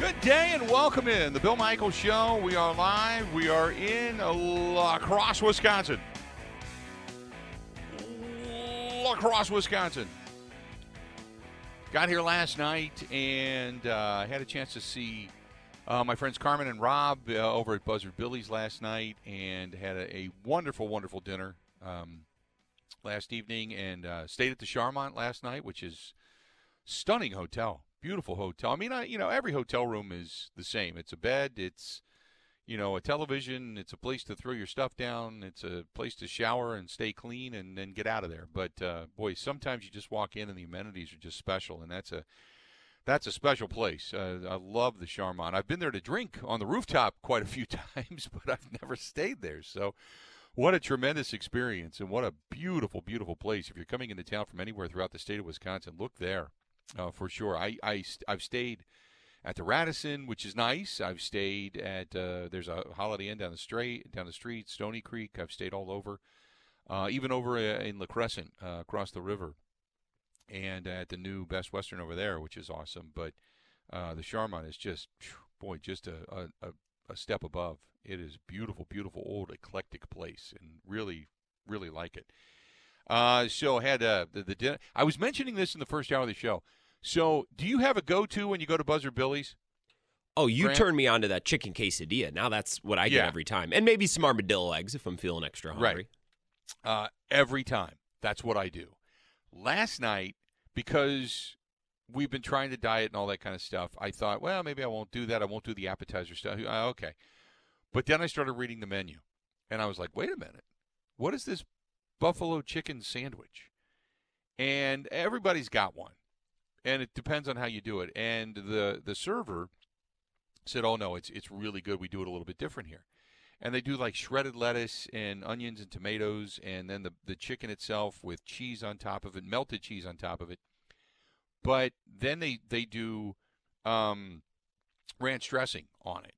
Good day and welcome in the Bill Michaels Show. We are live. We are in La Crosse, Wisconsin. La Crosse, Wisconsin. Got here last night and uh, had a chance to see uh, my friends Carmen and Rob uh, over at Buzzard Billy's last night and had a, a wonderful, wonderful dinner um, last evening and uh, stayed at the Charmant last night, which is stunning hotel beautiful hotel. I mean, I, you know, every hotel room is the same. It's a bed. It's you know a television. It's a place to throw your stuff down. It's a place to shower and stay clean and then get out of there. But uh, boy, sometimes you just walk in and the amenities are just special, and that's a that's a special place. Uh, I love the Charmant. I've been there to drink on the rooftop quite a few times, but I've never stayed there. So. What a tremendous experience, and what a beautiful, beautiful place. If you're coming into town from anywhere throughout the state of Wisconsin, look there uh, for sure. I, I I've stayed at the Radisson, which is nice. I've stayed at uh, there's a Holiday Inn down the street, down the street, Stony Creek. I've stayed all over, uh, even over uh, in La Crescent, uh, across the river, and at the new Best Western over there, which is awesome. But uh, the Charmant is just, boy, just a, a, a step above. It is beautiful, beautiful old eclectic place, and really, really like it. Uh, so had uh, the, the dinner. I was mentioning this in the first hour of the show. So, do you have a go-to when you go to Buzzard Billy's? Oh, you Grant? turned me on to that chicken quesadilla. Now that's what I get yeah. every time, and maybe some armadillo eggs if I'm feeling extra hungry. Right. Uh, every time, that's what I do. Last night, because we've been trying to diet and all that kind of stuff, I thought, well, maybe I won't do that. I won't do the appetizer stuff. Uh, okay, but then I started reading the menu, and I was like, wait a minute, what is this buffalo chicken sandwich? And everybody's got one and it depends on how you do it. And the the server said, "Oh no, it's it's really good. We do it a little bit different here." And they do like shredded lettuce and onions and tomatoes, and then the the chicken itself with cheese on top of it, melted cheese on top of it. But then they they do um, ranch dressing on it.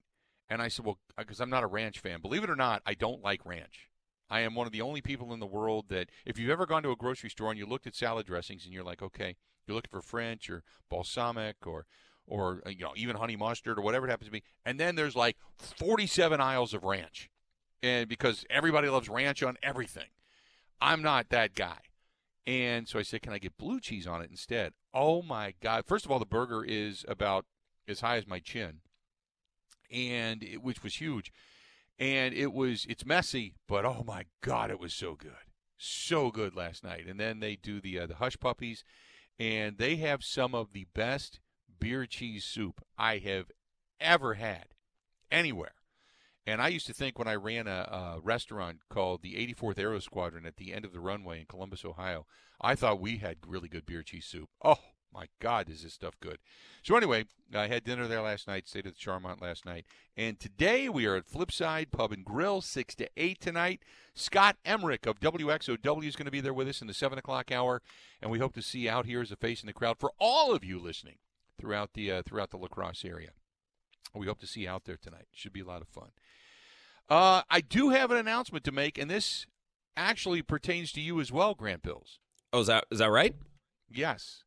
And I said, well, because I'm not a ranch fan. Believe it or not, I don't like ranch. I am one of the only people in the world that, if you've ever gone to a grocery store and you looked at salad dressings and you're like, okay, you're looking for French or balsamic or or uh, you know even honey mustard or whatever it happens to be. And then there's like 47 aisles of ranch, and because everybody loves ranch on everything, I'm not that guy. And so I said, can I get blue cheese on it instead? Oh my God! First of all, the burger is about as high as my chin, and it, which was huge. And it was it's messy, but oh my God, it was so good, so good last night. And then they do the uh, the hush puppies and they have some of the best beer cheese soup I have ever had anywhere. And I used to think when I ran a, a, restaurant called the 84th Aero Squadron at the end of the runway in Columbus, Ohio, I thought we had really good beer cheese soup. Oh, my God, is this stuff good? So anyway, I had dinner there last night, stayed at the Charmant last night, and today we are at Flipside Pub and Grill, six to eight tonight. Scott Emmerich of WXOW is going to be there with us in the seven o'clock hour, and we hope to see you out here as a face in the crowd for all of you listening throughout the uh, throughout the La Crosse area. We hope to see you out there tonight. Should be a lot of fun. Uh, I do have an announcement to make, and this actually pertains to you as well, Grant Bills. Oh, is that is that right? Yes.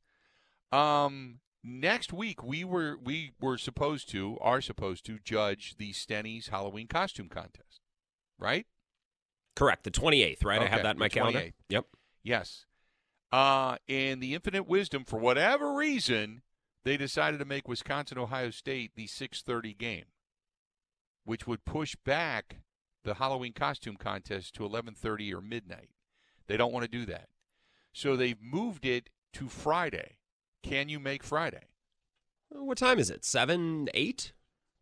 Um, next week we were we were supposed to are supposed to judge the Stenny's Halloween costume contest, right? Correct. The twenty eighth, right? Okay, I have that in my calendar. Yep. Yes. Uh, in the infinite wisdom, for whatever reason, they decided to make Wisconsin Ohio State the six thirty game, which would push back the Halloween costume contest to eleven thirty or midnight. They don't want to do that, so they've moved it to Friday can you make Friday? Uh, what time is it? Seven, eight?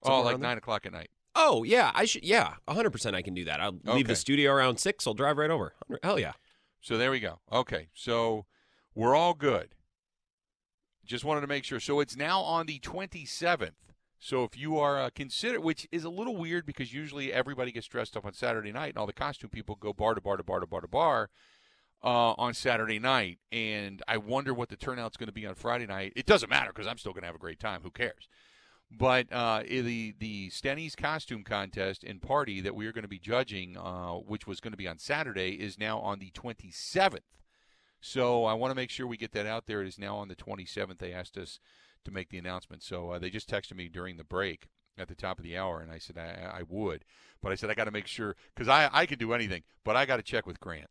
oh, like nine o'clock at night. Oh yeah, I should. Yeah, hundred percent. I can do that. I'll okay. leave the studio around six. I'll drive right over. Hell yeah. So there we go. Okay, so we're all good. Just wanted to make sure. So it's now on the twenty seventh. So if you are uh, consider, which is a little weird because usually everybody gets dressed up on Saturday night, and all the costume people go bar to bar to bar to bar to bar uh, on Saturday night, and I wonder what the turnout's going to be on Friday night. It doesn't matter because I'm still going to have a great time. Who cares? But uh, the the Stenny's costume contest and party that we are going to be judging, uh, which was going to be on Saturday, is now on the 27th. So I want to make sure we get that out there. It is now on the 27th. They asked us to make the announcement, so uh, they just texted me during the break at the top of the hour, and I said I, I would, but I said I got to make sure because I I can do anything, but I got to check with Grant.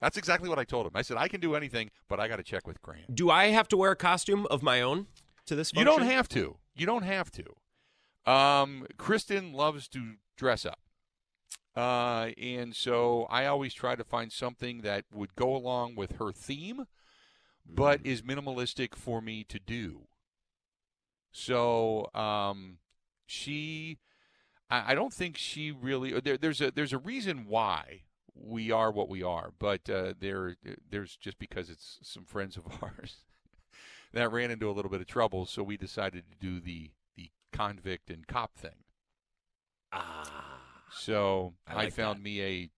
That's exactly what I told him. I said I can do anything, but I got to check with Grant. Do I have to wear a costume of my own to this? Function? You don't have to. You don't have to. Um, Kristen loves to dress up. Uh, and so I always try to find something that would go along with her theme, but mm. is minimalistic for me to do. So um, she, I, I, don't think she really. There, there's a there's a reason why we are what we are, but uh, there there's just because it's some friends of ours that ran into a little bit of trouble, so we decided to do the the convict and cop thing. Ah. So I, like I found that. me a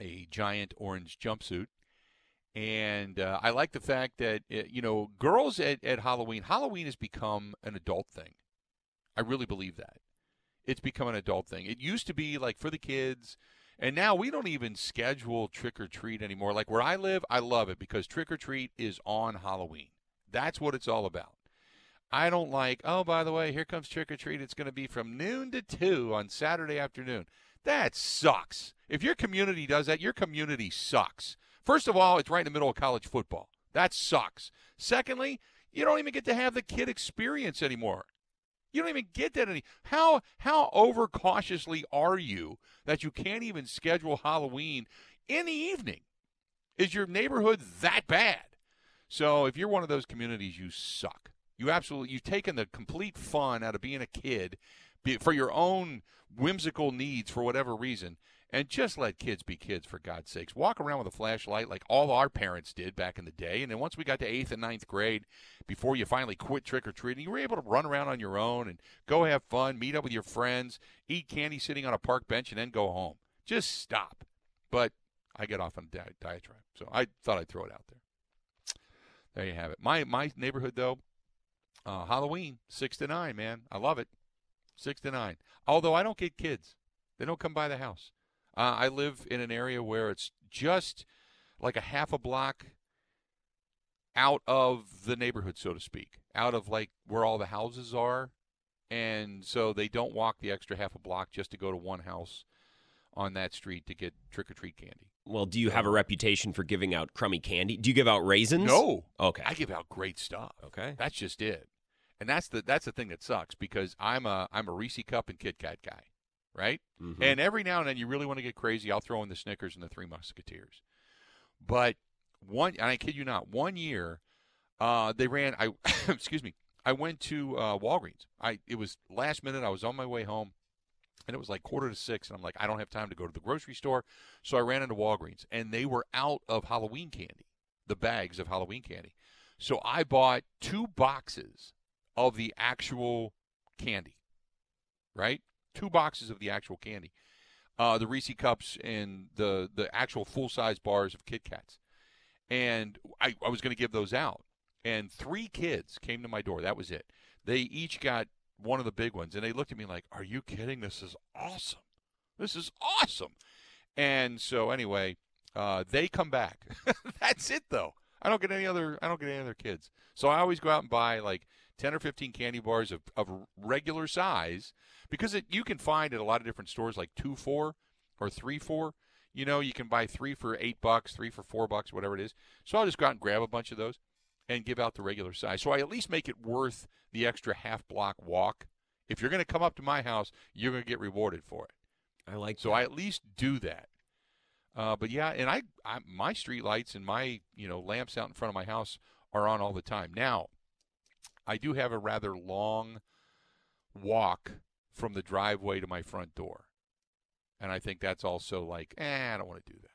a giant orange jumpsuit, and uh, I like the fact that uh, you know girls at, at Halloween. Halloween has become an adult thing. I really believe that it's become an adult thing. It used to be like for the kids. And now we don't even schedule trick or treat anymore. Like where I live, I love it because trick or treat is on Halloween. That's what it's all about. I don't like, oh, by the way, here comes trick or treat. It's going to be from noon to 2 on Saturday afternoon. That sucks. If your community does that, your community sucks. First of all, it's right in the middle of college football. That sucks. Secondly, you don't even get to have the kid experience anymore. You don't even get that any. How how overcautiously are you that you can't even schedule Halloween in the evening? Is your neighborhood that bad? So if you're one of those communities, you suck. You absolutely you've taken the complete fun out of being a kid for your own whimsical needs for whatever reason and just let kids be kids for God's sakes. Walk around with a flashlight like all our parents did back in the day. And then once we got to eighth and ninth grade, before you finally quit trick or treating, you were able to run around on your own and go have fun, meet up with your friends, eat candy sitting on a park bench, and then go home. Just stop. But I get off on a di- diatribe, so I thought I'd throw it out there. There you have it. My my neighborhood though, uh, Halloween six to nine, man. I love it. Six to nine. Although I don't get kids, they don't come by the house. Uh, I live in an area where it's just like a half a block out of the neighborhood, so to speak, out of like where all the houses are. And so they don't walk the extra half a block just to go to one house on that street to get trick or treat candy. Well, do you have a reputation for giving out crummy candy? Do you give out raisins? No. Okay. I give out great stuff. Okay. That's just it. And that's the that's the thing that sucks because I'm a I'm a Reese cup and Kit Kat guy right? Mm-hmm. And every now and then, you really want to get crazy, I'll throw in the Snickers and the Three Musketeers. But one, and I kid you not, one year uh, they ran. I excuse me. I went to uh, Walgreens. I it was last minute. I was on my way home, and it was like quarter to six, and I'm like, I don't have time to go to the grocery store, so I ran into Walgreens, and they were out of Halloween candy, the bags of Halloween candy. So I bought two boxes of the actual candy, right? Two boxes of the actual candy, uh, the Reese cups and the the actual full size bars of Kit Kats, and I, I was going to give those out. And three kids came to my door. That was it. They each got one of the big ones, and they looked at me like, "Are you kidding? This is awesome! This is awesome!" And so anyway, uh, they come back. That's it, though. I don't get any other. I don't get any other kids. So I always go out and buy like ten or fifteen candy bars of, of regular size because it, you can find at a lot of different stores like two four or three four. You know, you can buy three for eight bucks, three for four bucks, whatever it is. So I'll just go out and grab a bunch of those and give out the regular size. So I at least make it worth the extra half block walk. If you're going to come up to my house, you're going to get rewarded for it. I like. So that. I at least do that. Uh, but yeah, and I, I my street lights and my you know lamps out in front of my house are on all the time. Now, I do have a rather long walk from the driveway to my front door. And I think that's also like, eh, I don't want to do that.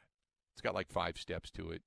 It's got like five steps to it.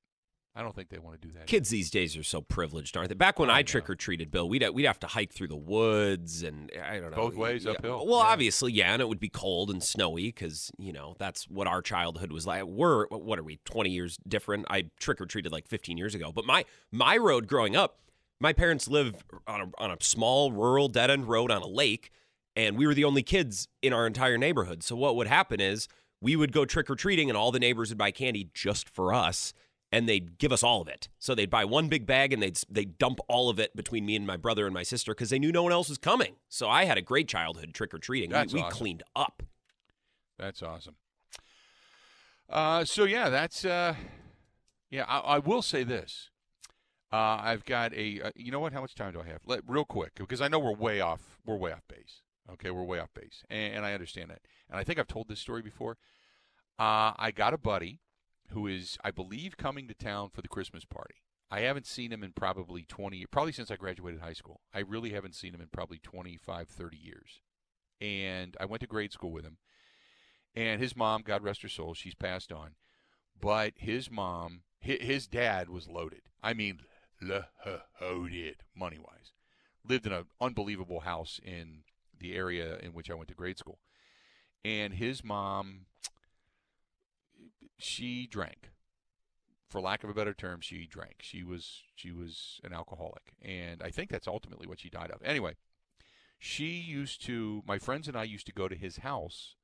I don't think they want to do that. Kids these days are so privileged, aren't they? Back when I, I trick or treated, Bill, we'd we'd have to hike through the woods and I don't know both ways yeah. uphill. Well, yeah. obviously, yeah, and it would be cold and snowy because you know that's what our childhood was like. We're what are we twenty years different? I trick or treated like fifteen years ago, but my my road growing up, my parents lived on a on a small rural dead end road on a lake and we were the only kids in our entire neighborhood. So what would happen is we would go trick or treating, and all the neighbors would buy candy just for us, and they'd give us all of it. So they'd buy one big bag, and they'd they'd dump all of it between me and my brother and my sister because they knew no one else was coming. So I had a great childhood trick or treating. We, we awesome. cleaned up. That's awesome. Uh, so yeah, that's uh, yeah. I, I will say this. Uh, I've got a. Uh, you know what? How much time do I have? Let, real quick, because I know we're way off. We're way off base. Okay, we're way off base, and, and I understand that. And I think I've told this story before. Uh, I got a buddy who is, I believe, coming to town for the Christmas party. I haven't seen him in probably 20, probably since I graduated high school. I really haven't seen him in probably 25, 30 years. And I went to grade school with him. And his mom, God rest her soul, she's passed on. But his mom, his dad was loaded. I mean, loaded money wise. Lived in an unbelievable house in the area in which I went to grade school. And his mom, she drank. For lack of a better term, she drank. She was she was an alcoholic, and I think that's ultimately what she died of. Anyway, she used to. My friends and I used to go to his house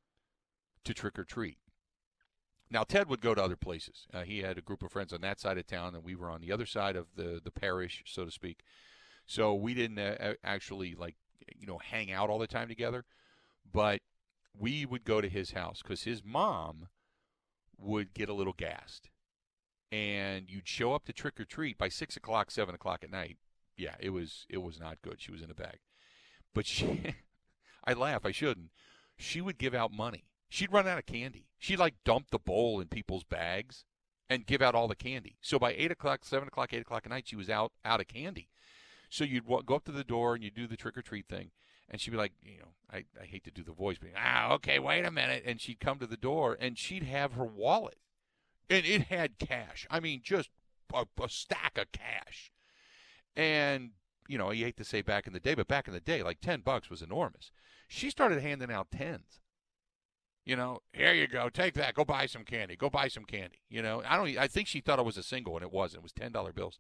to trick or treat. Now Ted would go to other places. Uh, he had a group of friends on that side of town, and we were on the other side of the the parish, so to speak. So we didn't uh, actually like you know hang out all the time together, but we would go to his house because his mom would get a little gassed, and you'd show up to trick or treat by six o'clock, seven o'clock at night. Yeah, it was it was not good. She was in a bag, but she. I laugh. I shouldn't. She would give out money. She'd run out of candy. She'd like dump the bowl in people's bags and give out all the candy. So by eight o'clock, seven o'clock, eight o'clock at night, she was out out of candy. So you'd wa- go up to the door and you do the trick or treat thing, and she'd be like, you know, I, I hate to do the voice, but ah, okay, wait a minute, and she'd come to the door and she'd have her wallet, and it had cash. I mean, just a, a stack of cash, and you know, you hate to say back in the day, but back in the day, like ten bucks was enormous. She started handing out tens. You know, here you go, take that, go buy some candy, go buy some candy. You know, I don't. I think she thought it was a single, and it wasn't. It was ten dollar bills.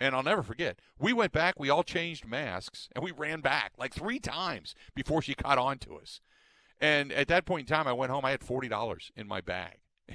And I'll never forget. We went back, we all changed masks, and we ran back like three times before she caught on to us. And at that point in time, I went home. I had forty dollars in my bag.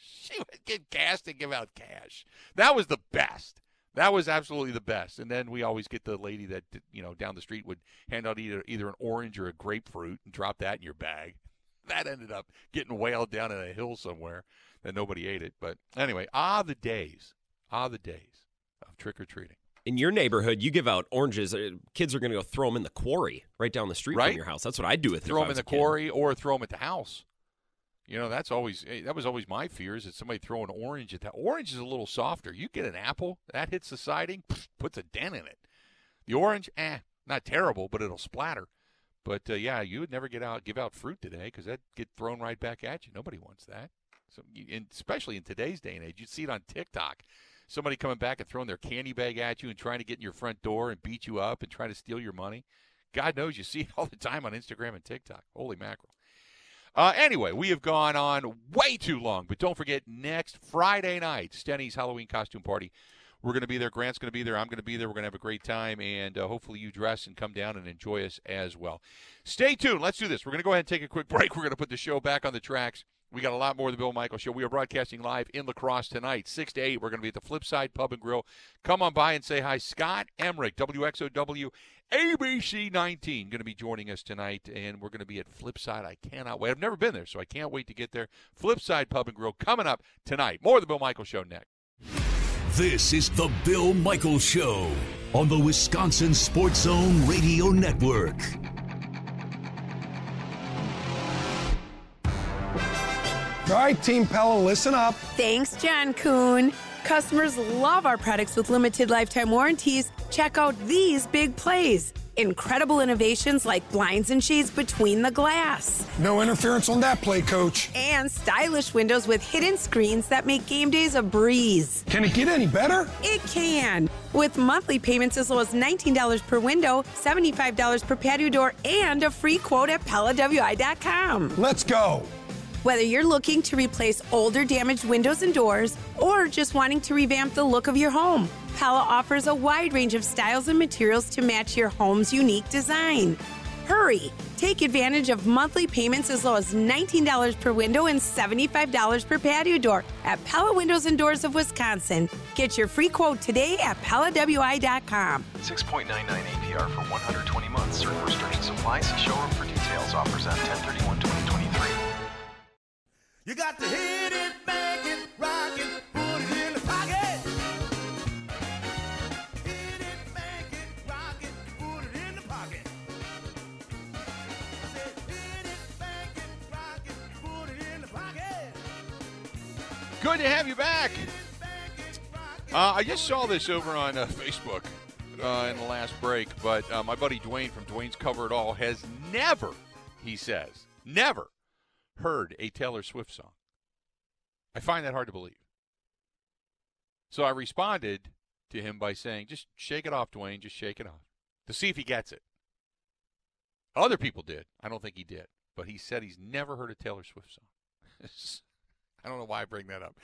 she would get gas and give out cash. That was the best. That was absolutely the best. And then we always get the lady that you know down the street would hand out either either an orange or a grapefruit and drop that in your bag. That ended up getting whaled down in a hill somewhere that nobody ate it. But anyway, ah the days, ah the days of trick or treating. In your neighborhood, you give out oranges. uh, Kids are going to go throw them in the quarry right down the street Right. from your house. That's what I'd do with it throw them in the quarry or throw them at the house. You know, that's always eh, that was always my fear is that somebody throw an orange at that. Orange is a little softer. You get an apple that hits the siding, puts a dent in it. The orange, eh, not terrible, but it'll splatter. But uh, yeah, you would never get out give out fruit today because that get thrown right back at you. Nobody wants that. So, and especially in today's day and age, you'd see it on TikTok. Somebody coming back and throwing their candy bag at you and trying to get in your front door and beat you up and trying to steal your money. God knows you see it all the time on Instagram and TikTok. Holy mackerel. Uh, anyway, we have gone on way too long, but don't forget next Friday night, Stenny's Halloween costume party. We're going to be there. Grant's going to be there. I'm going to be there. We're going to have a great time, and uh, hopefully you dress and come down and enjoy us as well. Stay tuned. Let's do this. We're going to go ahead and take a quick break. We're going to put the show back on the tracks. We got a lot more of the Bill Michael Show. We are broadcasting live in La Crosse tonight, 6 to 8. We're going to be at the Flipside Pub and Grill. Come on by and say hi. Scott Emmerich, WXOW ABC 19, going to be joining us tonight, and we're going to be at Flipside. I cannot wait. I've never been there, so I can't wait to get there. Flipside Pub and Grill coming up tonight. More of the Bill Michael Show next. This is the Bill Michaels Show on the Wisconsin Sports Zone Radio Network. All right, Team Pella, listen up. Thanks, John Kuhn. Customers love our products with limited lifetime warranties. Check out these big plays. Incredible innovations like blinds and shades between the glass. No interference on that play, coach. And stylish windows with hidden screens that make game days a breeze. Can it get any better? It can. With monthly payments as low as $19 per window, $75 per patio door, and a free quote at PellaWI.com. Let's go. Whether you're looking to replace older damaged windows and doors or just wanting to revamp the look of your home, Pella offers a wide range of styles and materials to match your home's unique design. Hurry! Take advantage of monthly payments as low as $19 per window and $75 per patio door at Pella Windows and Doors of Wisconsin. Get your free quote today at PellaWI.com. 6.99 APR for 120 months. Certain restrictions apply. See showroom for details. Offers on 1031 2023. You got to hit it, make it, rock it, put it Good to have you back. Uh, I just saw this over on uh, Facebook uh, in the last break, but uh, my buddy Duane from Duane's Cover It All has never, he says, never heard a Taylor Swift song. I find that hard to believe. So I responded to him by saying, just shake it off, Duane, just shake it off to see if he gets it. Other people did. I don't think he did. But he said he's never heard a Taylor Swift song. I don't know why I bring that up.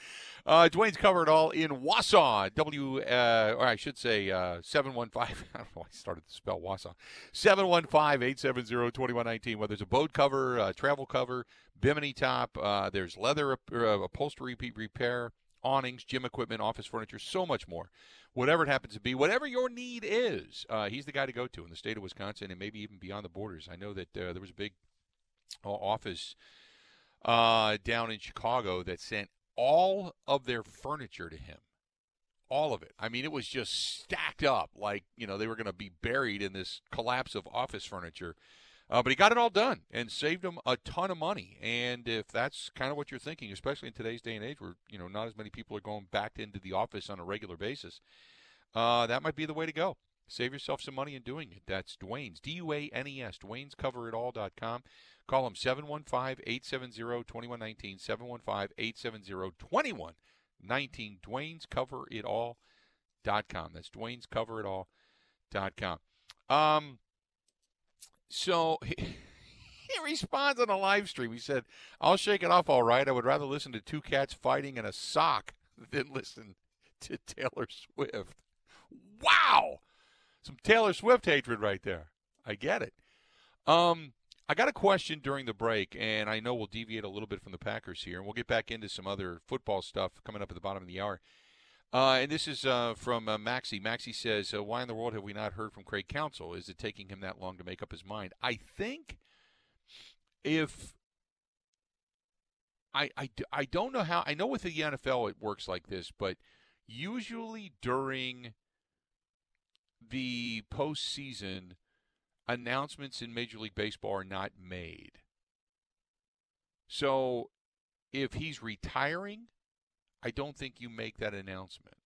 Uh, Duane's covered all in Wausau. W, uh, or I should say, uh, 715. I don't know why I started to spell Wausau. 715 870 2119. Whether it's a boat cover, uh, travel cover, bimini top, uh, there's leather uh, upholstery repair, awnings, gym equipment, office furniture, so much more. Whatever it happens to be, whatever your need is, he's the guy to go to in the state of Wisconsin and maybe even beyond the borders. I know that there was a big office uh, down in Chicago that sent all of their furniture to him. All of it. I mean, it was just stacked up like, you know, they were going to be buried in this collapse of office furniture. Uh, but he got it all done and saved him a ton of money. And if that's kind of what you're thinking, especially in today's day and age where, you know, not as many people are going back into the office on a regular basis, uh, that might be the way to go. Save yourself some money in doing it. That's Duane's, D U A N E S, Duane's Cover It Duane'sCoverItAll.com. Call him 715 870 2119, 715 870 2119. Duane's Cover It All.com. That's Duane's Cover It All.com. Um, so he, he responds on a live stream. He said, I'll shake it off all right. I would rather listen to two cats fighting in a sock than listen to Taylor Swift. Wow! Some Taylor Swift hatred right there. I get it. Um, I got a question during the break, and I know we'll deviate a little bit from the Packers here, and we'll get back into some other football stuff coming up at the bottom of the hour. Uh, and this is uh, from uh, Maxie. Maxie says, uh, "Why in the world have we not heard from Craig Counsell? Is it taking him that long to make up his mind?" I think if I, I, I don't know how I know with the NFL it works like this, but usually during the postseason, announcements in Major League Baseball are not made. So if he's retiring, I don't think you make that announcement.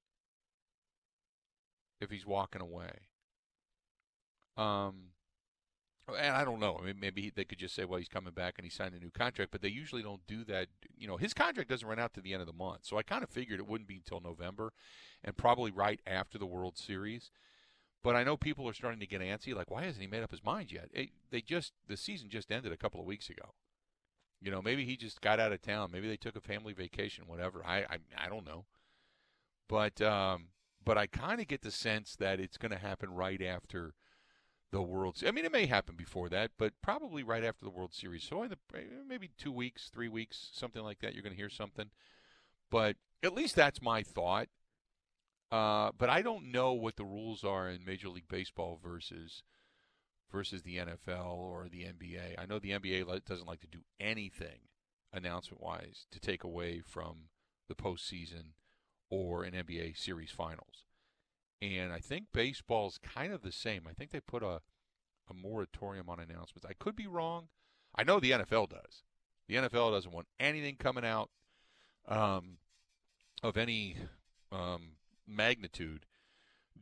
If he's walking away. Um and I don't know. I mean, maybe they could just say, "Well, he's coming back and he signed a new contract," but they usually don't do that. You know, his contract doesn't run out to the end of the month, so I kind of figured it wouldn't be until November, and probably right after the World Series. But I know people are starting to get antsy. Like, why hasn't he made up his mind yet? It, they just the season just ended a couple of weeks ago. You know, maybe he just got out of town. Maybe they took a family vacation, whatever. I I, I don't know. But um, but I kind of get the sense that it's going to happen right after the World. Series. I mean, it may happen before that, but probably right after the World Series. So in the, maybe two weeks, three weeks, something like that. You're going to hear something. But at least that's my thought. Uh, but I don't know what the rules are in Major League Baseball versus versus the NFL or the NBA. I know the NBA doesn't like to do anything announcement wise to take away from the postseason or an NBA series finals. And I think baseball's kind of the same. I think they put a a moratorium on announcements. I could be wrong. I know the NFL does. The NFL doesn't want anything coming out um, of any um, magnitude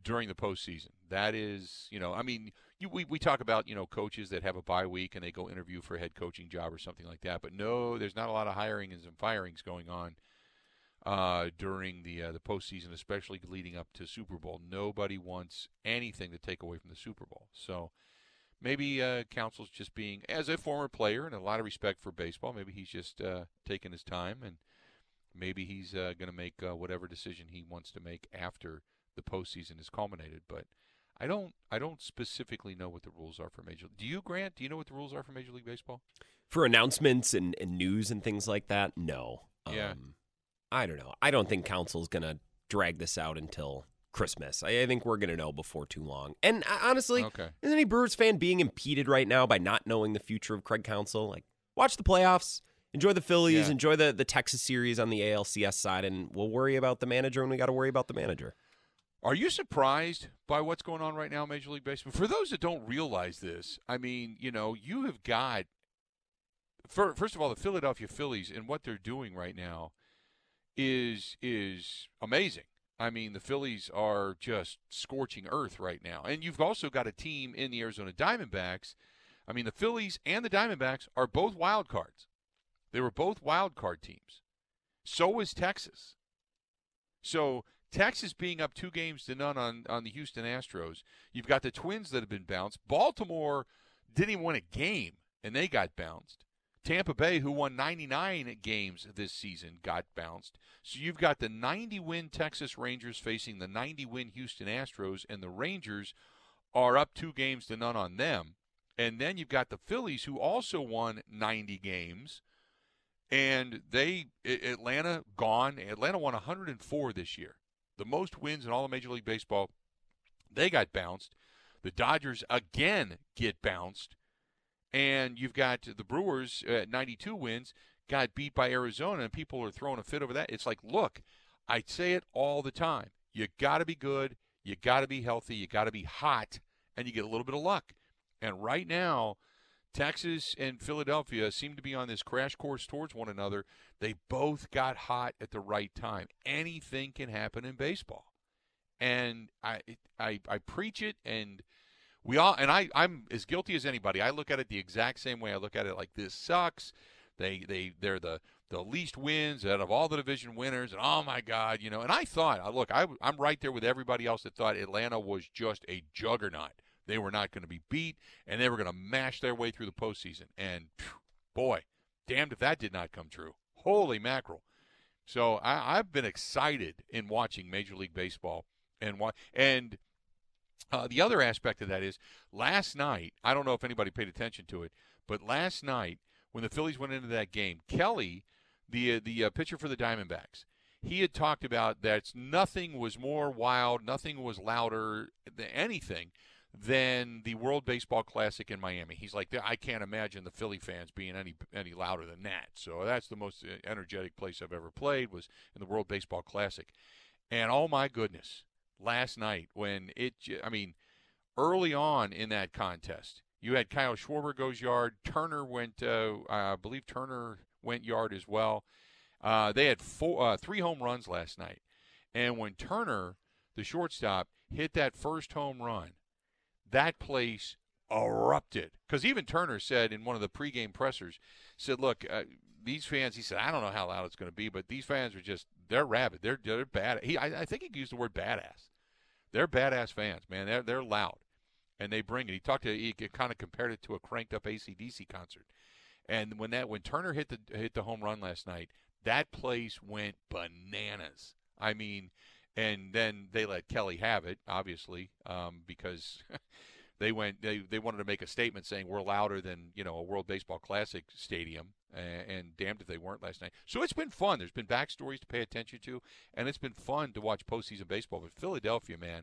during the postseason. That is, you know, I mean, you, we we talk about you know coaches that have a bye week and they go interview for a head coaching job or something like that. But no, there's not a lot of hirings and some firings going on uh, during the uh, the postseason, especially leading up to Super Bowl. Nobody wants anything to take away from the Super Bowl. So maybe uh, Counsell's just being, as a former player and a lot of respect for baseball, maybe he's just uh, taking his time and maybe he's uh, going to make uh, whatever decision he wants to make after the postseason is culminated. But I don't I don't specifically know what the rules are for Major. Do you, Grant? Do you know what the rules are for Major League Baseball? For announcements and, and news and things like that, no. Yeah. Um, I don't know. I don't think Counsell's going to drag this out until Christmas. I, I think we're going to know before too long. And uh, honestly, Okay. is any Brewers fan being impeded right now by not knowing the future of Craig Counsell? Like, watch the playoffs, enjoy the Phillies, Yeah. enjoy the, the Texas series on the ALCS side, and we'll worry about the manager when we got to worry about the manager. Are you surprised by what's going on right now in Major League Baseball? For those that don't realize this, I mean, you know, you have got fir- first of all the Philadelphia Phillies and what they're doing right now is is amazing. I mean, the Phillies are just scorching earth right now. And you've also got a team in the Arizona Diamondbacks. I mean, the Phillies and the Diamondbacks are both wild cards. They were both wild card teams. So was Texas. So Texas being up two games to none on, on the Houston Astros. You've got the Twins that have been bounced. Baltimore didn't even win a game, and they got bounced. Tampa Bay, who won 99 games this season, got bounced. So you've got the 90 win Texas Rangers facing the 90 win Houston Astros, and the Rangers are up two games to none on them. And then you've got the Phillies, who also won 90 games and they Atlanta gone. Atlanta won 104 this year, the most wins in all of Major League Baseball. They got bounced. The Dodgers again get bounced, and you've got the Brewers at 92 wins got beat by Arizona, and people are throwing a fit over that. It's like, look, I say it all the time. You got to be good. You got to be healthy. You got to be hot, and you get a little bit of luck. And right now, Texas and Philadelphia seem to be on this crash course towards one another. They both got hot at the right time. Anything can happen in baseball, and I I, I preach it, and we all and I I'm as guilty as anybody. I look at it the exact same way. I look at it like this sucks. They they they're the the least wins out of all the division winners, and oh my God, you know. And I thought, look, I, I'm right there with everybody else that thought Atlanta was just a juggernaut. They were not going to be beat, and they were going to mash their way through the postseason. And phew, boy, damned if that did not come true. Holy mackerel! So I, I've been excited in watching Major League Baseball, and and uh, the other aspect of that is last night. I don't know if anybody paid attention to it, but last night when the Phillies went into that game, Kelly, the uh, the uh, pitcher for the Diamondbacks, he had talked about that nothing was more wild, nothing was louder than anything than the World Baseball Classic in Miami. He's like, I can't imagine the Philly fans being any any louder than that. So that's the most uh, energetic place I've ever played was in the World Baseball Classic. And oh my goodness, last night when it, I mean, early on in that contest, you had Kyle Schwarber goes yard. Turner went, uh, I believe Turner went yard as well. Uh, they had four, uh, three home runs last night, and when Turner, the shortstop, hit that first home run, that place erupted. Because even Turner said in one of the pregame pressers, said, "Look, uh, these fans." He said, "I don't know how loud it's going to be, but these fans are just—they're rabid. They're they're bad." He, I, I think he used the word badass. They're badass fans, man. They're they're loud, and they bring it. He talked to he kind of compared it to a cranked up ACDC concert. And when that when Turner hit the hit the home run last night, that place went bananas. I mean, and then they let Kelly have it, obviously, um, because they went they they wanted to make a statement saying we're louder than you know a World Baseball Classic stadium, and, and damned if they weren't last night. So it's been fun. There's been backstories to pay attention to, and it's been fun to watch postseason baseball. But Philadelphia, man,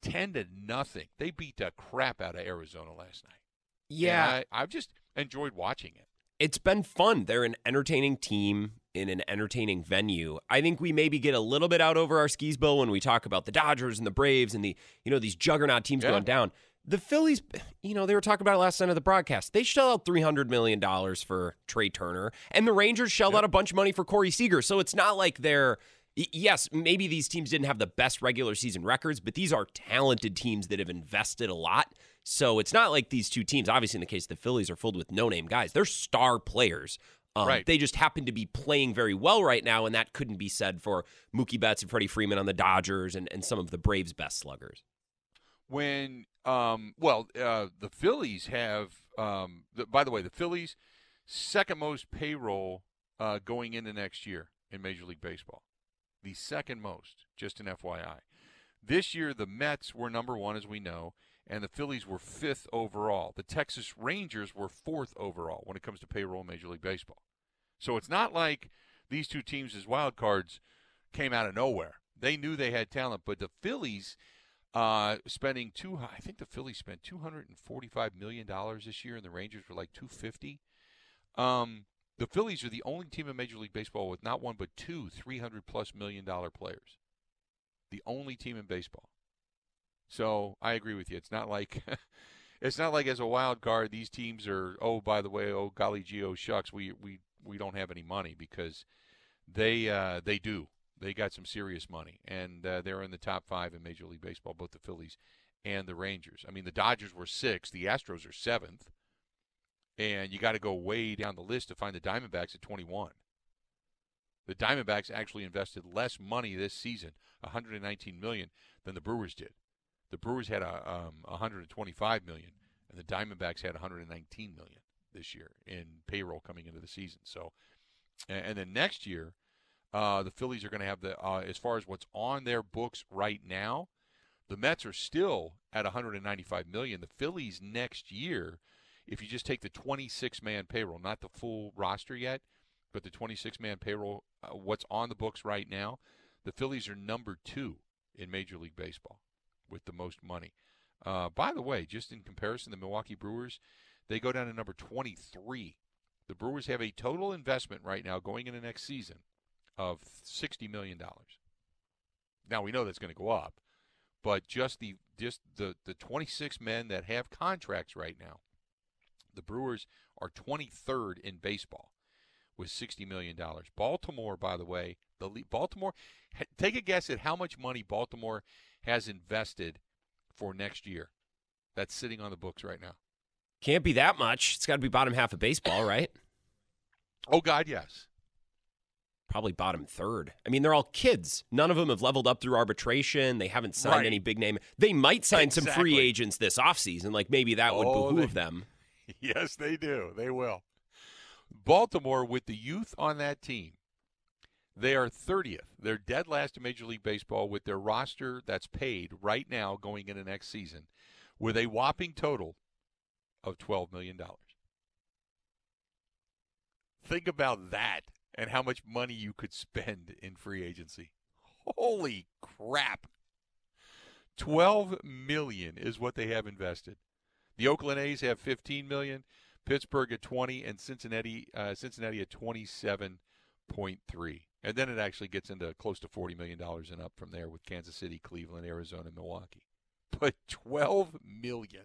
ten to nothing, they beat the crap out of Arizona last night. Yeah, I, I've just enjoyed watching it. it's been fun. They're an entertaining team in an entertaining venue. I think we maybe get a little bit out over our skis, Bill, when we talk about the Dodgers and the Braves and the you know these juggernaut teams Yeah. going down. The Phillies, you know, they were talking about it last night of the broadcast. They shell out three hundred million dollars for Trea Turner, and the Rangers shelled out a bunch of money for Corey Seager. So it's not like they're yes, maybe these teams didn't have the best regular season records, but these are talented teams that have invested a lot. So it's not like these two teams, obviously in the case of the Phillies, are filled with no name guys. They're star players. Um, Right. They just happen to be playing very well right now, and that couldn't be said for Mookie Betts and Freddie Freeman on the Dodgers and, and some of the Braves' best sluggers. when um well uh the Phillies have um the, by the way the Phillies second most payroll uh going into next year in Major League Baseball. The second most, just an FYI. This year, the Mets were number one, as we know, and the Phillies were fifth overall. The Texas Rangers were fourth overall when it comes to payroll in Major League Baseball. So it's not like these two teams as wild cards came out of nowhere. They knew they had talent, but the Phillies uh, spending two. I think the Phillies spent two hundred and forty-five million dollars this year, and the Rangers were like two fifty. Um, the Phillies are the only team in Major League Baseball with not one but two three hundred plus million dollar players. The only team in baseball. So I agree with you. It's not like it's not like as a wild card these teams are. Oh, by the way, oh golly gee, oh shucks, we we we don't have any money because they uh, they do. They got some serious money, and uh, they're in the top five in Major League Baseball, both the Phillies and the Rangers. I mean, the Dodgers were sixth, the Astros are seventh, and you got to go way down the list to find the Diamondbacks at 21. The Diamondbacks actually invested less money this season, 119 million, than the Brewers did. The Brewers had a um, 125 million, and the Diamondbacks had 119 million this year in payroll coming into the season. So, and, and then next year, uh, the Phillies are going to have the uh, as far as what's on their books right now. The Mets are still at 195 million. The Phillies next year, if you just take the 26 man payroll, not the full roster yet, but the 26 man payroll, uh, what's on the books right now, the Phillies are number two in Major League Baseball with the most money. Uh, by the way, just in comparison, the Milwaukee Brewers, they go down to number 23. The Brewers have a total investment right now going into next season of $60 million. Now we know that's going to go up, but just the just the the 26 men that have contracts right now, the Brewers are 23rd in baseball with 60 million dollars. Baltimore, by the way, the Baltimore take a guess at how much money Baltimore has invested for next year. That's sitting on the books right now. Can't be that much. It's got to be bottom half of baseball, right? Oh God, yes. Probably bottom third. I mean, they're all kids. None of them have leveled up through arbitration. They haven't signed Right. any big name. They might sign some free agents this offseason. Like maybe that would Oh, behoove they- them. Yes, they do. They will. Baltimore, with the youth on that team, they are 30th. They're dead last in Major League Baseball with their roster that's paid right now going into next season with a whopping total of $12 million. Think about that and how much money you could spend in free agency. Holy crap. 12 million is what they have invested. The Oakland A's have 15 million, Pittsburgh at 20, and Cincinnati uh, Cincinnati at 27.3. And then it actually gets into close to 40 million dollars and up from there with Kansas City, Cleveland, Arizona, and Milwaukee. But 12 million,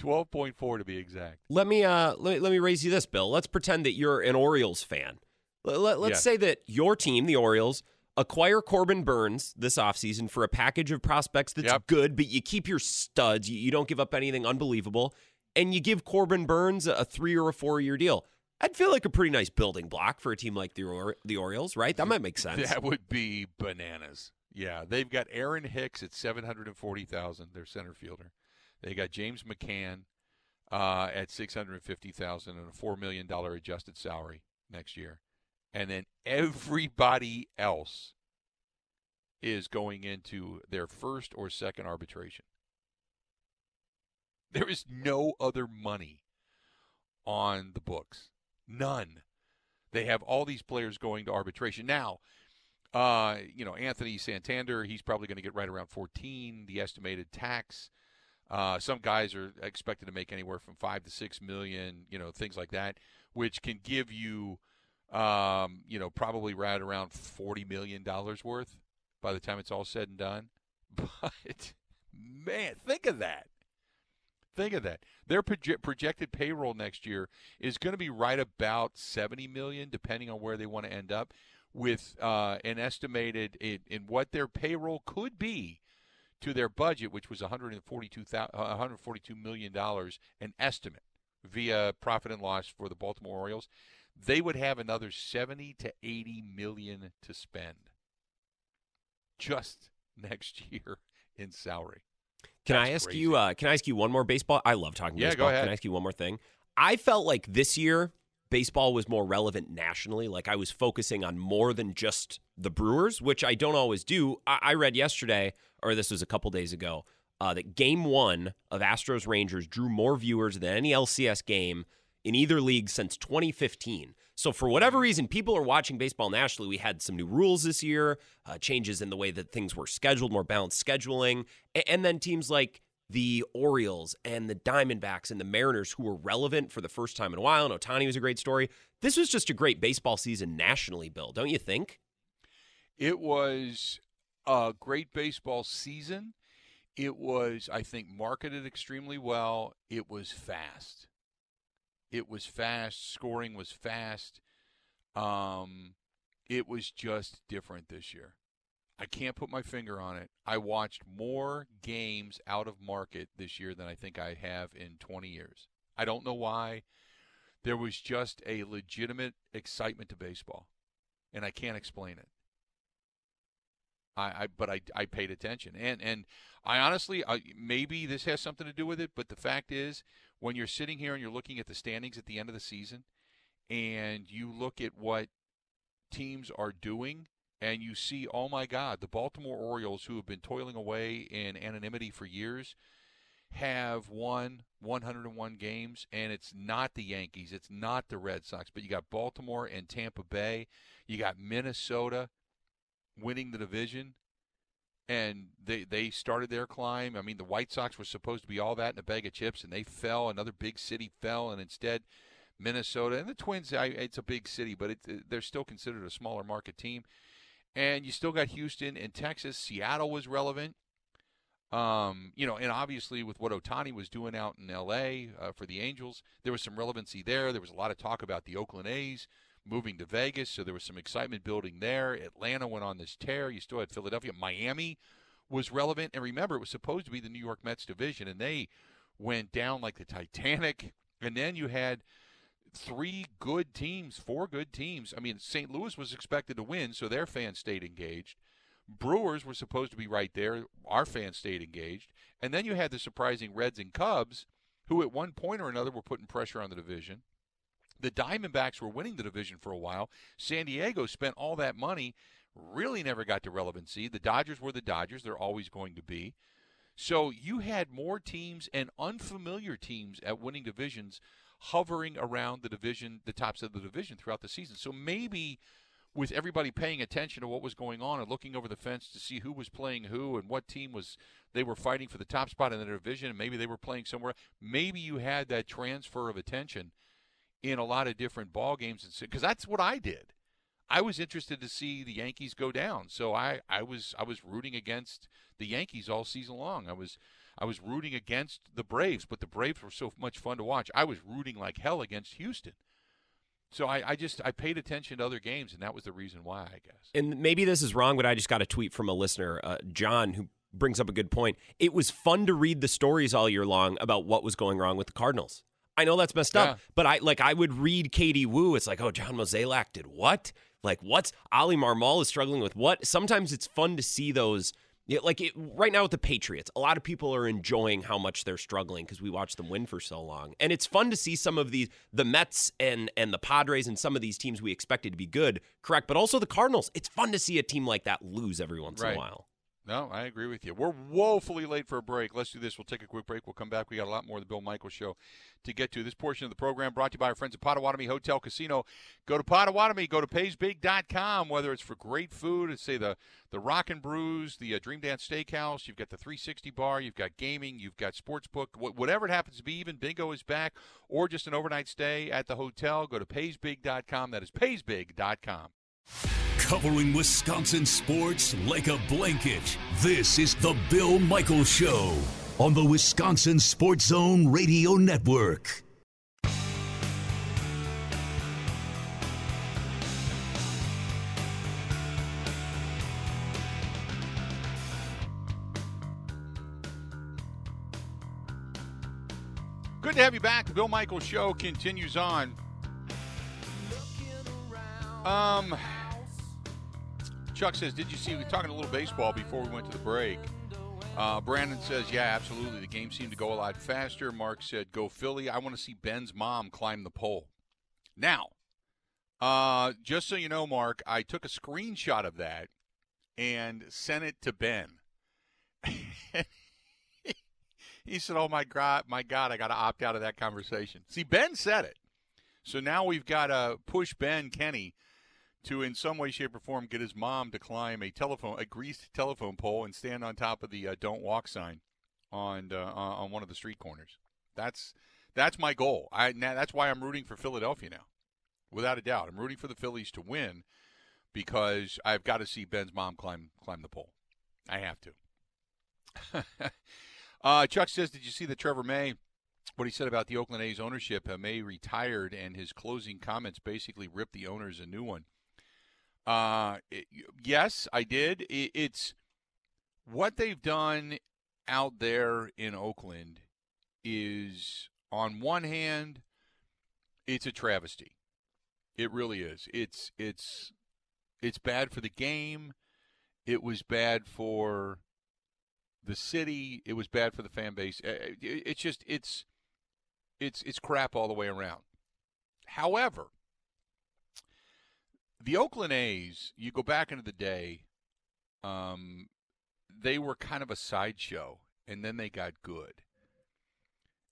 12.4 to be exact. Let me uh let, let me raise you this, Bill. Let's pretend that you're an Orioles fan. Let, let, us Yes. say that your team, the Orioles, acquire Corbin Burnes this offseason for a package of prospects that's Yep. good, but you keep your studs. You, you don't give up anything unbelievable, and you give Corbin Burnes a, a three or a four year deal. I'd feel like a pretty nice building block for a team like the or- the Orioles, right? That might make sense. That would be bananas. Yeah, they've got Aaron Hicks at 740,000, their center fielder. They got James McCann uh, at 650,000 and a 4 million dollar adjusted salary next year. And then everybody else is going into their first or second arbitration. There is no other money on the books. None. They have all these players going to arbitration. Now, uh, you know, Anthony Santander, he's probably going to get right around 14, the estimated tax. Uh, some guys are expected to make anywhere from five to six million, you know, things like that, which can give you, um, you know, probably right around forty million dollars worth by the time it's all said and done. But man, think of that. Think of that. Their proje- projected payroll next year is going to be right about 70 million depending on where they want to end up with uh, an estimated in, in what their payroll could be to their budget which was 142 uh, 142 million dollars an estimate via profit and loss for the Baltimore Orioles they would have another 70 to 80 million to spend just next year in salary Can I ask crazy. you? Uh, can I ask you one more baseball? I love talking Yeah, go baseball. ahead. Can I ask you one more thing? I felt like this year baseball was more relevant nationally. Like I was focusing on more than just the Brewers, which I don't always do. I, I read yesterday or this was a couple days ago, uh, that game one of Astros Rangers drew more viewers than any LCS game in either league since 2015. So, for whatever reason, people are watching baseball nationally. We had some new rules this year, uh, changes in the way that things were scheduled, more balanced scheduling. A- and then teams like the Orioles and the Diamondbacks and the Mariners, who were relevant for the first time in a while. And Ohtani was a great story. This was just a great baseball season nationally, Bill, don't you think? It was a great baseball season. It was, I think, marketed extremely well. It was fast. It was fast. Scoring was fast. Um, it was just different this year. I can't put my finger on it. I watched more games out of market this year than I think I have in 20 years. I don't know why. There was just a legitimate excitement to baseball, and I can't explain it. I, I but I, I paid attention, and and I honestly, I, maybe this has something to do with it. But the fact is, when you're sitting here and you're looking at the standings at the end of the season, and you look at what teams are doing and you see, oh my God, the Baltimore Orioles, who have been toiling away in anonymity for years, have won 101 games, and it's not the Yankees, it's not the Red Sox, but you got Baltimore and Tampa Bay, you got Minnesota winning the division, and they they started their climb. I mean, the White Sox were supposed to be all that in a bag of chips, and they fell. Another big city fell, and instead. Minnesota and the Twins. I, it's a big city, but it, they're still considered a smaller market team. And you still got Houston and Texas. Seattle was relevant. Um, you know, and obviously with what Ohtani was doing out in L.A. Uh, for the Angels, there was some relevancy there. There was a lot of talk about the Oakland A's moving to Vegas, so there was some excitement building there. Atlanta went on this tear. You still had Philadelphia. Miami was relevant, and remember, it was supposed to be the New York Mets division, and they went down like the Titanic. And then you had three good teams, four good teams. I mean, St. Louis was expected to win, so their fans stayed engaged. Brewers were supposed to be right there. Our fans stayed engaged. And then you had the surprising Reds and Cubs, who at one point or another were putting pressure on the division. The Diamondbacks were winning the division for a while. San Diego spent all that money, really never got to relevancy. The Dodgers were the Dodgers, they're always going to be. So you had more teams and unfamiliar teams at winning divisions hovering around the division, the tops of the division throughout the season. So maybe with everybody paying attention to what was going on and looking over the fence to see who was playing who and what team was they were fighting for the top spot in the division and maybe they were playing somewhere maybe you had that transfer of attention in a lot of different ball games and because that's what I did. I was interested to see the Yankees go down. So I, I was I was rooting against the Yankees all season long. I was I was rooting against the Braves, but the Braves were so much fun to watch. I was rooting like hell against Houston. So I, I just I paid attention to other games, and that was the reason why, I guess. And maybe this is wrong, but I just got a tweet from a listener, uh, John, who brings up a good point. It was fun to read the stories all year long about what was going wrong with the Cardinals. I know that's messed up, but I like I would read Katie Woo. It's like, oh, John Mozeliak did what? Like what's Oli Marmol is struggling with what? Sometimes it's fun to see those. Yeah, like it, right now with the Patriots, a lot of people are enjoying how much they're struggling because we watched them win for so long, and it's fun to see some of these the Mets and and the Padres and some of these teams we expected to be good, correct, but also the Cardinals. It's fun to see a team like that lose every once in a while. No, I agree with you. We're woefully late for a break. Let's do this. We'll take a quick break. We'll come back. We got a lot more of the Bill Michaels show to get to. This portion of the program brought to you by our friends at Potawatomi Hotel Casino. Go to Potawatomi. Go to paysbig.com. Whether it's for great food, it's say the the Rock and Brews, the uh, Dream Dance Steakhouse. You've got the 360 bar. You've got gaming. You've got sportsbook. Wh- whatever it happens to be. Even bingo is back, or just an overnight stay at the hotel. Go to paysbig.com. That is paysbig.com. Covering Wisconsin sports like a blanket. This is the Bill Michaels Show on the Wisconsin Sports Zone Radio Network. Good to have you back. The Bill Michaels Show continues on. Um, Chuck says, "Did you see? We were talking a little baseball before we went to the break." Uh, Brandon says, "Yeah, absolutely. The game seemed to go a lot faster." Mark said, "Go Philly! I want to see Ben's mom climb the pole." Now, uh, just so you know, Mark, I took a screenshot of that and sent it to Ben. he said, "Oh my God, my God, I got to opt out of that conversation." See, Ben said it, so now we've got to push Ben Kenny to, in some way, shape, or form, get his mom to climb a telephone, a greased telephone pole, and stand on top of the uh, "Don't Walk" sign on uh, on one of the street corners. That's that's my goal. I that's why I'm rooting for Philadelphia now, without a doubt. I'm rooting for the Phillies to win because I've got to see Ben's mom climb climb the pole. I have to. uh, Chuck says, "Did you see that Trevor May?" What he said about the Oakland A's ownership, uh, May retired, and his closing comments basically ripped the owners a new one. Uh, it, yes, I did. It, it's what they've done out there in Oakland is, on one hand, it's a travesty. It really is. It's it's it's bad for the game. It was bad for the city. It was bad for the fan base. It's just it's it's it's crap all the way around. However, the Oakland A's, you go back into the day, um, they were kind of a sideshow, and then they got good.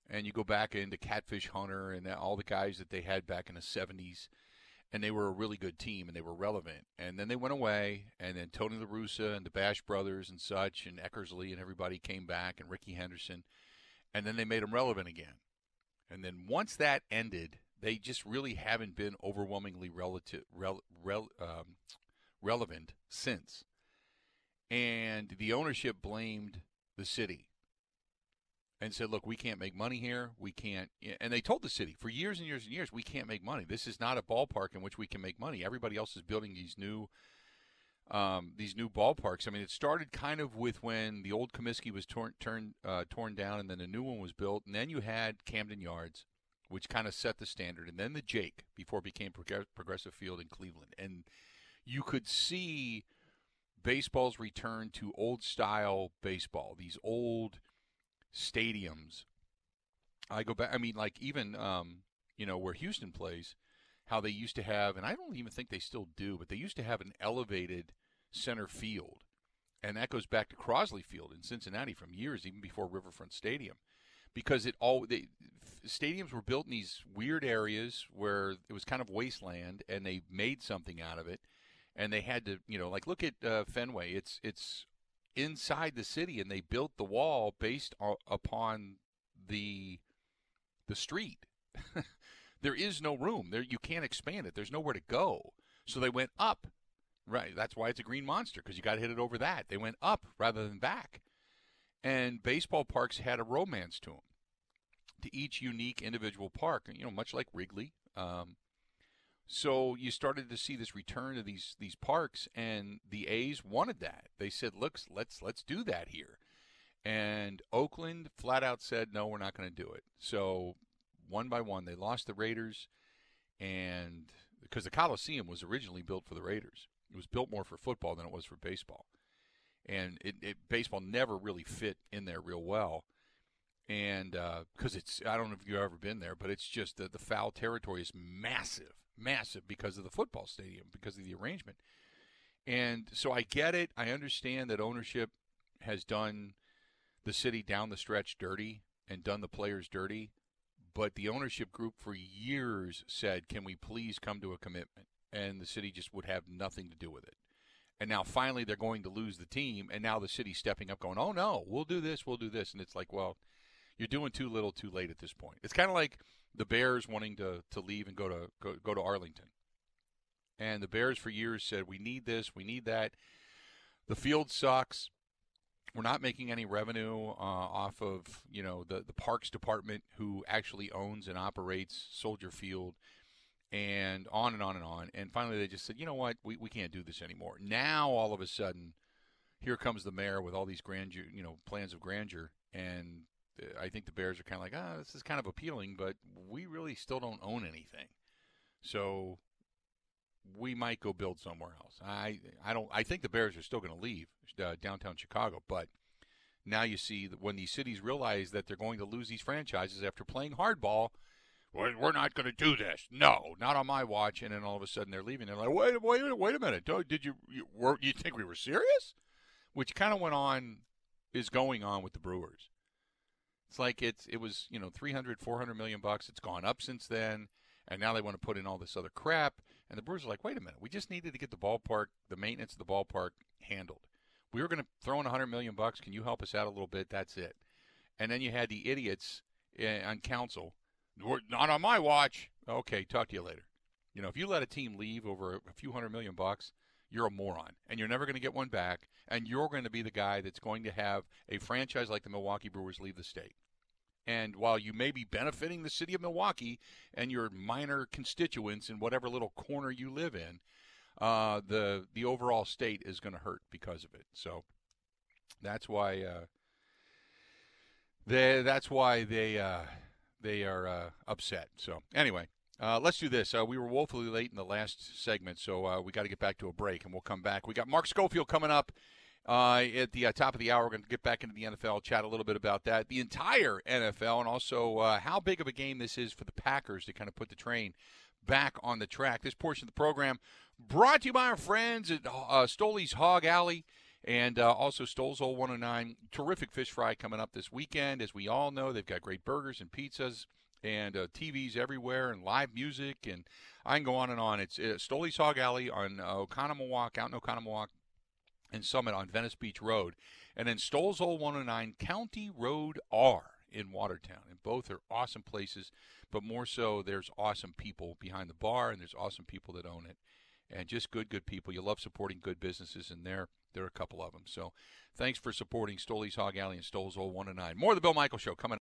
And you go back into Catfish Hunter and all the guys that they had back in the '70s and they were a really good team and they were relevant. And then they went away, and then Tony La Russa and the Bash brothers and such, and Eckersley and everybody came back, and Rickey Henderson, and then they made them relevant again. And then once that ended, they just really haven't been overwhelmingly relative, rel, rel, um, relevant since. And the ownership blamed the city and said, "Look, we can't make money here. We can't." And they told the city for years and years and years, "We can't make money. This is not a ballpark in which we can make money. Everybody else is building these new, um, these new ballparks. I mean, it started kind of with when the old Comiskey was torn, turned, uh, torn down, and then a new one was built, and then you had Camden Yards, which kind of set the standard, and then the Jake before it became Progressive Field in Cleveland, and you could see." Baseball's return to old style baseball, these old stadiums. I go back. I mean, like even um, you know where Houston plays, how they used to have, and I don't even think they still do, but they used to have an elevated center field, and that goes back to Crosley Field in Cincinnati from years even before Riverfront Stadium, because it all they stadiums were built in these weird areas where it was kind of wasteland, and they made something out of it, and they had to you know like look at uh, Fenway. It's it's inside the city, and they built the wall based upon the the street. there is no room there. You can't expand it. There's nowhere to go. So they went up. Right. That's why it's a green monster because you got to hit it over that. They went up rather than back. And baseball parks had a romance to them. To each unique individual park, you know, much like Wrigley, um, so you started to see this return to these these parks, and the A's wanted that. They said, "Look, let's let's do that here." And Oakland flat out said, "No, we're not going to do it." So one by one, they lost the Raiders, and because the Coliseum was originally built for the Raiders, it was built more for football than it was for baseball, and it, it baseball never really fit in there real well and because uh, it's I don't know if you've ever been there, but it's just the the foul territory is massive, massive because of the football stadium, because of the arrangement. And so I get it. I understand that ownership has done the city down the stretch dirty and done the players dirty. But the ownership group for years said, can we please come to a commitment? And the city just would have nothing to do with it. And now finally they're going to lose the team. And now the city's stepping up going, oh no, we'll do this, we'll do this. And it's like, well, you're doing too little too late at this point. It's kind of like the Bears wanting to, to leave and go to go, go to Arlington. And the Bears for years said, we need this, we need that. The field sucks. We're not making any revenue uh, off of you know the the parks department who actually owns and operates Soldier Field, and on and on and on. And finally, they just said, you know what, we we can't do this anymore. Now all of a sudden, here comes the mayor with all these grandeur, you know, plans of grandeur, and I think the Bears are kind of like, ah, oh, this is kind of appealing, but we really still don't own anything. So we might go build somewhere else. I I don't. I think the Bears are still going to leave uh, downtown Chicago, but now you see that when these cities realize that they're going to lose these franchises after playing hardball, we're, not going to do this. No, not on my watch. And then all of a sudden they're leaving. They're like, wait, wait, wait a minute. Did you you, were, you think we were serious? Which kind of went on is going on with the Brewers. It's like it's it was, you know, 300, 400 million bucks. It's gone up since then, and now they want to put in all this other crap. And the Brewers are like, wait a minute, we just needed to get the ballpark, the maintenance of the ballpark handled. We were going to throw in 100 million bucks. Can you help us out a little bit? That's it. And then you had the idiots eh, on council. "We're- Not on my watch. Okay, talk to you later. You know, if you let a team leave over a few hundred million bucks, you're a moron, and you're never going to get one back. And you're going to be the guy that's going to have a franchise like the Milwaukee Brewers leave the state. And while you may be benefiting the city of Milwaukee and your minor constituents in whatever little corner you live in, uh, the the overall state is going to hurt because of it. So that's why uh, they that's why they uh, they are uh, upset. So anyway, uh, let's do this. Uh, we were woefully late in the last segment, so uh, we got to get back to a break, and we'll come back. We got Mark Schofield coming up uh, at the uh, top of the hour. We're going to get back into the NFL, chat a little bit about that, the entire NFL, and also how big of a game this is for the Packers to kind of put the train back on the track. This portion of the program brought to you by our friends at Stoley's Hog Alley. And uh, also Stoles Old 109. Terrific fish fry coming up this weekend. As we all know, they've got great burgers and pizzas and uh, TVs everywhere and live music. And I can go on and on. It's uh, Stoley's Hog Alley on uh, Oconomowoc, out in Oconomowoc and Summit on Venice Beach Road. And then Stoles Old 109, County Road R in Watertown. And both are awesome places, but more so, there's awesome people behind the bar and there's awesome people that own it. And just good, good people. You love supporting good businesses, and there, there are a couple of them. So thanks for supporting Stoley's Hog Alley and Stoles Old 109. More of the Bill Michael Show coming up.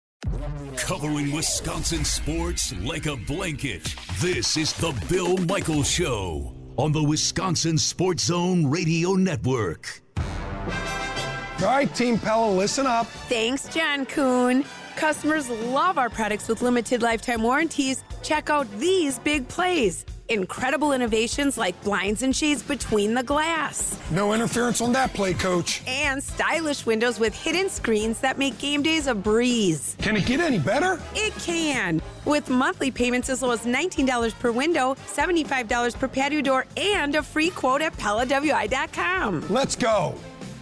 Covering Wisconsin sports like a blanket. This is the Bill Michael Show on the Wisconsin Sports Zone Radio Network. All right, Team Pella, listen up. Thanks, John Kuhn. Customers love our products with limited lifetime warranties. Check out these big plays. Incredible innovations like blinds and shades between the glass. No interference on that play, coach. And stylish windows with hidden screens that make game days a breeze. Can it get any better? It can. With monthly payments as low as $19 per window, $75 per patio door, and a free quote at PellaWI.com. Let's go.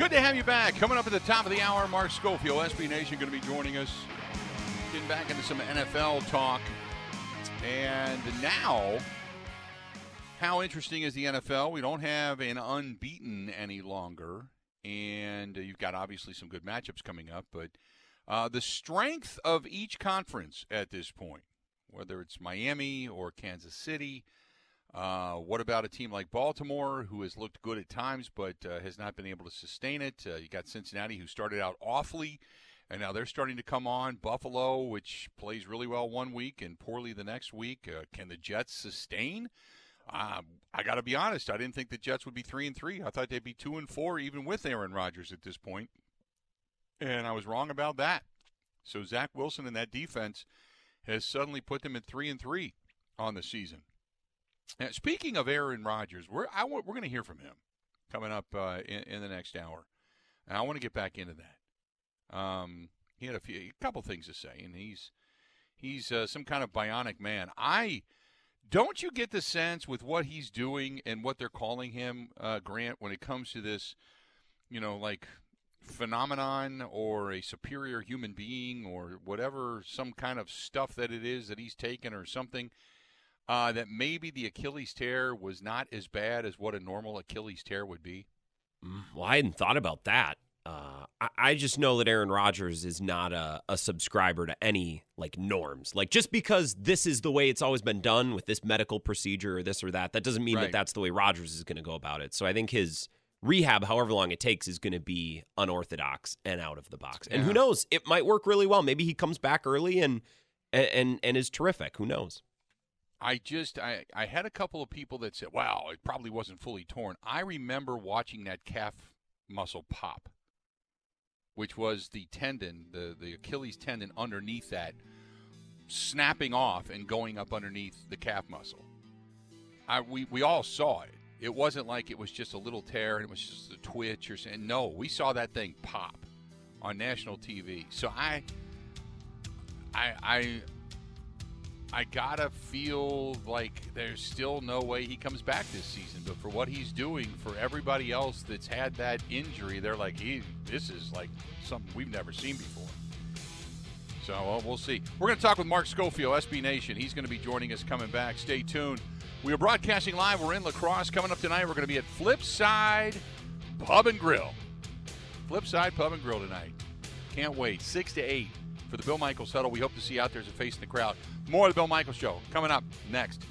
Good to have you back. Coming up at the top of the hour, Mark Schofield, SB Nation, going to be joining us. Getting back into some NFL talk. And now, how interesting is the NFL? We don't have an unbeaten any longer. And uh, you've got obviously some good matchups coming up. But uh, the strength of each conference at this point, whether it's Miami or Kansas City, uh, what about a team like Baltimore, who has looked good at times but uh, has not been able to sustain it? Uh, you got Cincinnati, who started out awfully, and now they're starting to come on. Buffalo, which plays really well one week and poorly the next week. Uh, can the Jets sustain? Um, I got to be honest. I didn't think the Jets would be three and three. I thought they'd be two and four, even with Aaron Rodgers at this point. and I was wrong about that. So Zach Wilson and that defense has suddenly put them at three and three on the season. Now, speaking of Aaron Rodgers, we're I, we're going to hear from him coming up uh, in, in the next hour, and I want to get back into that. Um, he had a few, a couple things to say, and he's he's uh, some kind of bionic man. I don't you get the sense with what he's doing and what they're calling him, uh, Grant, when it comes to this, you know, like phenomenon or a superior human being or whatever, some kind of stuff that it is that he's taken or something uh, that maybe the Achilles tear was not as bad as what a normal Achilles tear would be? Mm, Well, I hadn't thought about that. Uh, I, I just know that Aaron Rodgers is not a, a subscriber to any like norms. Like just because this is the way it's always been done with this medical procedure or this or that, that doesn't mean Right. that that's the way Rodgers is going to go about it. So I think his rehab, however long it takes, is going to be unorthodox and out of the box. And who knows? It might work really well. Maybe he comes back early and and and is terrific. Who knows? I just I, I had a couple of people that said, "Wow, it probably wasn't fully torn." I remember watching that calf muscle pop, which was the tendon, the the Achilles tendon underneath that, snapping off and going up underneath the calf muscle. I we we all saw it. It wasn't like it was just a little tear and it was just a twitch or something. No, we saw that thing pop on national TV. So I I I I gotta feel like there's still no way he comes back this season. But for what he's doing for everybody else that's had that injury, they're like, he this is like something we've never seen before. So well, we'll see. We're going to talk with Mark Schofield, SB Nation. He's going to be joining us coming back. Stay tuned. We are broadcasting live. We're in La Crosse. Coming up tonight, we're going to be at Flipside Pub and Grill. Flipside Pub and Grill tonight. Can't wait. 6 to 8 for the Bill Michaels Huddle. We hope to see you out there as a face in the crowd. More of the Bill Michaels Show coming up next.